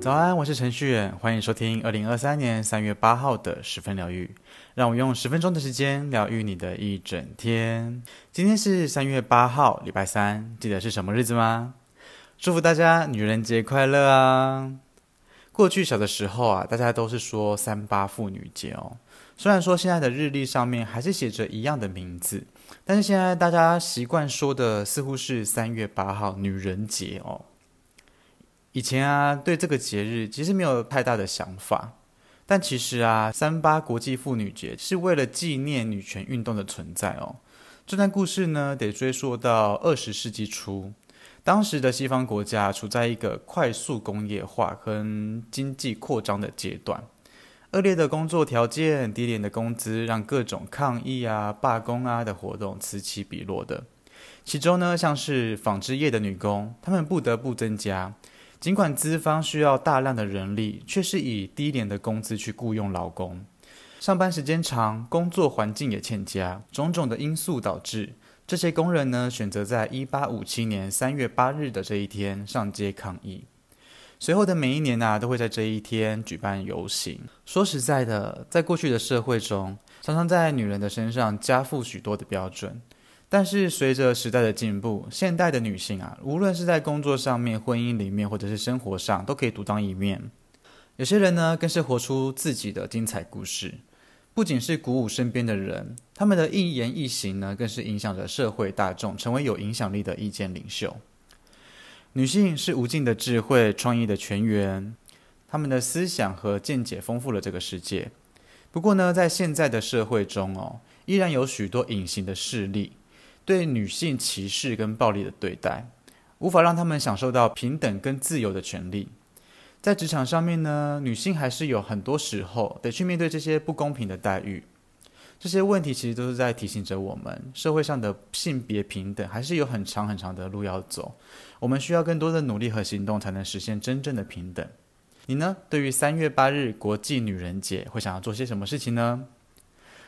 早安，我是程序员，欢迎收听二零二三年三月八号的十分疗愈。让我用十分钟的时间疗愈你的一整天。今天是三月八号，礼拜三，记得是什么日子吗？祝福大家女人节快乐啊！过去小的时候啊，大家都是说三八妇女节哦。虽然说现在的日历上面还是写着一样的名字，但是现在大家习惯说的似乎是三月八号女人节哦。以前啊，对这个节日其实没有太大的想法，但其实啊，三八国际妇女节是为了纪念女权运动的存在哦。这段故事呢，得追溯到二十世纪初，当时的西方国家处在一个快速工业化跟经济扩张的阶段，恶劣的工作条件、低廉的工资，让各种抗议啊、罢工啊的活动此起彼落的。其中呢，像是纺织业的女工，她们不得不增加。尽管资方需要大量的人力，却是以低廉的工资去雇佣劳工，上班时间长，工作环境也欠佳，种种的因素导致这些工人呢，选择在一八五七年三月八日的这一天上街抗议。随后的每一年啊，都会在这一天举办游行。说实在的，在过去的社会中，常常在女人的身上加附许多的标准。但是随着时代的进步，现代的女性啊，无论是在工作上面、婚姻里面，或者是生活上，都可以独当一面。有些人呢，更是活出自己的精彩故事，不仅是鼓舞身边的人，他们的一言一行呢，更是影响着社会大众，成为有影响力的意见领袖。女性是无尽的智慧、创意的泉源，她们的思想和见解丰富了这个世界。不过呢，在现在的社会中哦，依然有许多隐形的势力。对女性歧视跟暴力的对待，无法让她们享受到平等跟自由的权利。在职场上面呢，女性还是有很多时候得去面对这些不公平的待遇。这些问题其实都是在提醒着我们，社会上的性别平等还是有很长很长的路要走。我们需要更多的努力和行动，才能实现真正的平等。你呢？对于三月八日国际女人节，会想要做些什么事情呢？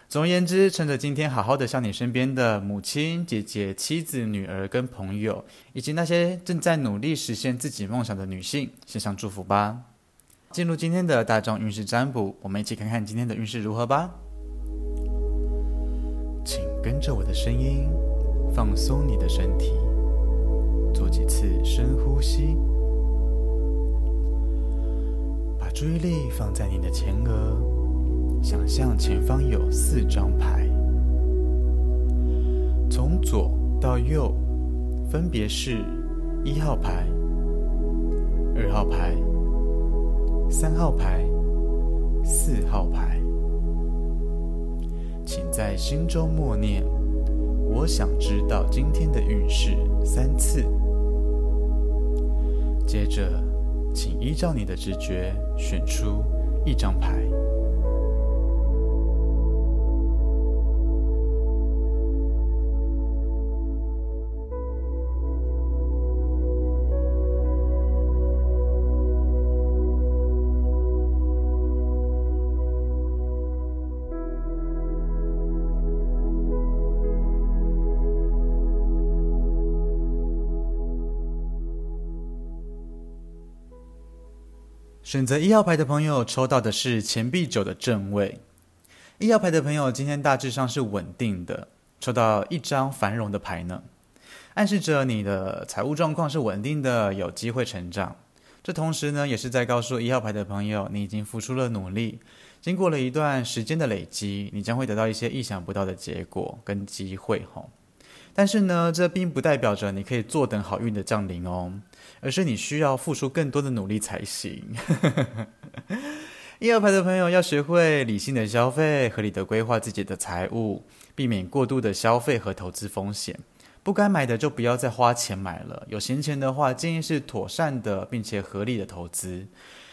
总而言之，趁着今天，好好的向你身边的母亲、姐姐、妻子、女儿跟朋友，以及那些正在努力实现自己梦想的女性，献上祝福吧。进入今天的大众运势占卜，我们一起看看今天的运势如何吧。跟着我的声音，放松你的身体，做几次深呼吸，把注意力放在你的前额。想象前方有四张牌，从左到右，分别是一号牌、二号牌、三号牌、四号牌。在心中默念“我想知道今天的运势”三次。接着，请依照你的直觉选出一张牌。选择一号牌的朋友抽到的是钱币九的正位。一号牌的朋友今天大致上是稳定的，抽到一张繁荣的牌呢，暗示着你的财务状况是稳定的，有机会成长。这同时呢，也是在告诉一号牌的朋友，你已经付出了努力，经过了一段时间的累积，你将会得到一些意想不到的结果跟机会吼。但是呢，这并不代表着你可以坐等好运的降临哦。而是你需要付出更多的努力才行。一二牌的朋友要学会理性的消费，合理的规划自己的财务，避免过度的消费和投资风险。不该买的就不要再花钱买了。有闲钱的话，建议是妥善的并且合理的投资，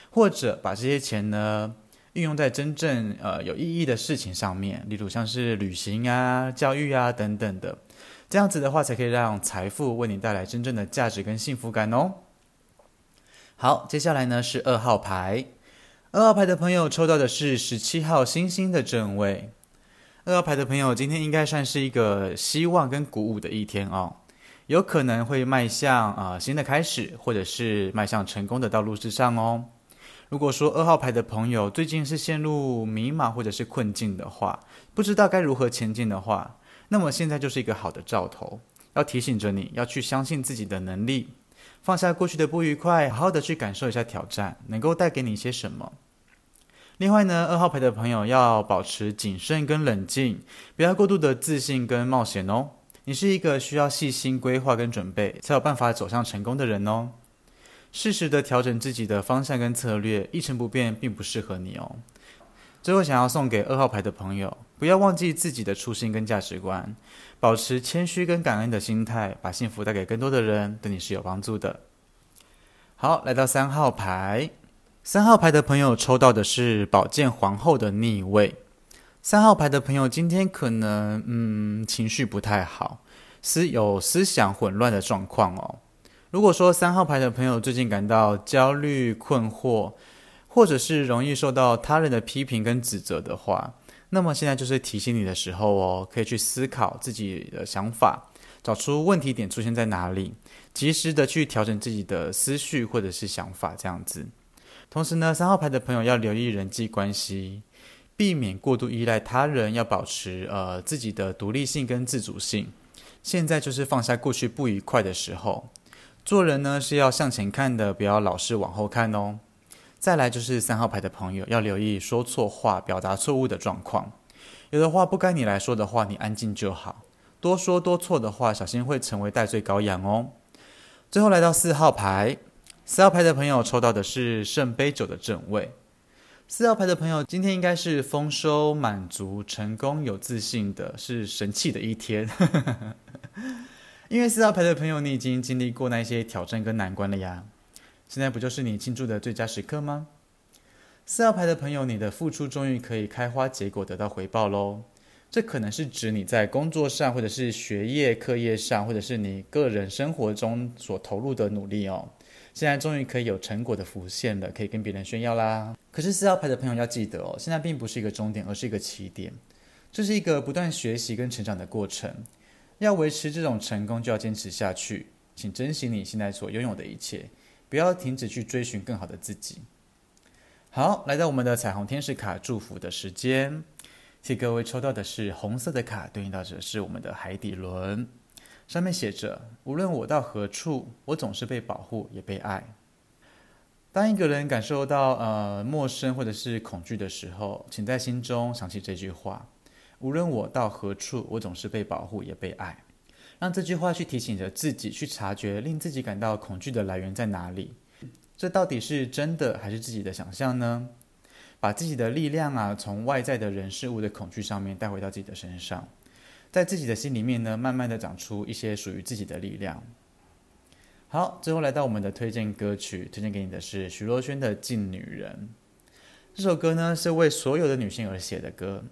或者把这些钱呢运用在真正呃有意义的事情上面，例如像是旅行啊、教育啊等等的。这样子的话，才可以让财富为你带来真正的价值跟幸福感哦。好，接下来呢是二号牌，二号牌的朋友抽到的是十七号星星的正位。二号牌的朋友，今天应该算是一个希望跟鼓舞的一天哦，有可能会迈向啊、新的开始，或者是迈向成功的道路之上哦。如果说二号牌的朋友最近是陷入迷茫或者是困境的话，不知道该如何前进的话，那么现在就是一个好的兆头，要提醒着你要去相信自己的能力，放下过去的不愉快，好好的去感受一下挑战能够带给你一些什么。另外呢，二号牌的朋友要保持谨慎跟冷静，不要过度的自信跟冒险哦。你是一个需要细心规划跟准备，才有办法走向成功的人哦。适时的调整自己的方向跟策略，一成不变并不适合你哦。最后想要送给二号牌的朋友，不要忘记自己的初心跟价值观，保持谦虚跟感恩的心态，把幸福带给更多的人，对你是有帮助的。好，来到三号牌，三号牌的朋友抽到的是宝剑皇后的逆位。三号牌的朋友今天可能嗯情绪不太好，思有思想混乱的状况哦。如果说三号牌的朋友最近感到焦虑、困惑，或者是容易受到他人的批评跟指责的话，那么现在就是提醒你的时候哦，可以去思考自己的想法，找出问题点出现在哪里，及时的去调整自己的思绪或者是想法这样子。同时呢，三号牌的朋友要留意人际关系，避免过度依赖他人，要保持呃自己的独立性跟自主性。现在就是放下过去不愉快的时候。做人呢是要向前看的，不要老是往后看哦。再来就是三号牌的朋友要留意说错话、表达错误的状况。有的话不该你来说的话，你安静就好。多说多错的话，小心会成为代罪羔羊哦。最后来到四号牌，四号牌的朋友抽到的是圣杯九的正位。四号牌的朋友今天应该是丰收、满足、成功、有自信的，是神气的一天。因为四号牌的朋友，你已经经历过那些挑战跟难关了呀，现在不就是你庆祝的最佳时刻吗？四号牌的朋友，你的付出终于可以开花结果，得到回报喽。这可能是指你在工作上，或者是学业、课业上，或者是你个人生活中所投入的努力哦。现在终于可以有成果的浮现了，可以跟别人炫耀啦。可是四号牌的朋友要记得哦，现在并不是一个终点，而是一个起点，这是一个不断学习跟成长的过程。要维持这种成功，就要坚持下去。请珍惜你现在所拥有的一切，不要停止去追寻更好的自己。好，来到我们的彩虹天使卡祝福的时间，替各位抽到的是红色的卡，对应到的是我们的海底轮，上面写着：无论我到何处，我总是被保护，也被爱。当一个人感受到呃陌生或者是恐惧的时候，请在心中想起这句话。无论我到何处，我总是被保护，也被爱。让这句话去提醒着自己，去察觉令自己感到恐惧的来源在哪里。这到底是真的还是自己的想象呢？把自己的力量啊，从外在的人事物的恐惧上面带回到自己的身上，在自己的心里面呢，慢慢的长出一些属于自己的力量。好，最后来到我们的推荐歌曲，推荐给你的是徐若瑄的《敬女人》。这首歌呢，是为所有的女性而写的歌。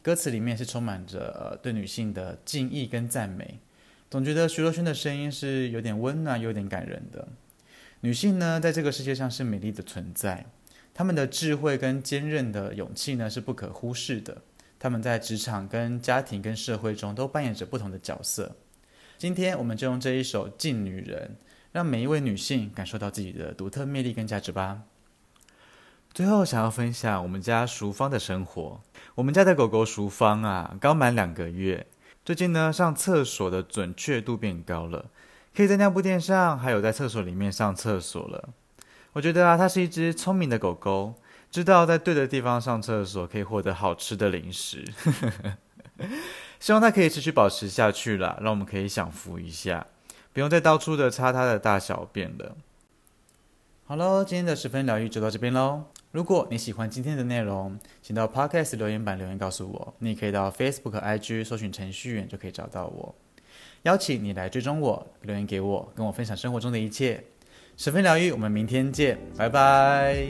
歌词里面是充满着呃对女性的敬意跟赞美，总觉得徐若瑄的声音是有点温暖、有点感人的。女性呢，在这个世界上是美丽的存在，她们的智慧跟坚韧的勇气呢，是不可忽视的。她们在职场、跟家庭、跟社会中都扮演着不同的角色。今天，我们就用这一首《静女人》，让每一位女性感受到自己的独特魅力跟价值吧。最后，想要分享我们家淑芳的生活。我们家的狗狗淑芳啊，刚满两个月，最近呢，上厕所的准确度变高了，可以在尿布垫上，还有在厕所里面上厕所了。我觉得啊，它是一只聪明的狗狗，知道在对的地方上厕所，可以获得好吃的零食。希望它可以持续保持下去啦，让我们可以享福一下，不用再到处的擦它的大小便了。好喽，今天的十分疗愈就到这边喽。如果你喜欢今天的内容，请到 Podcast 留言板留言告诉我。你可以到 Facebook、IG 搜寻程序员就可以找到我。邀请你来追踪我，留言给我，跟我分享生活中的一切。十分疗愈，我们明天见，拜拜。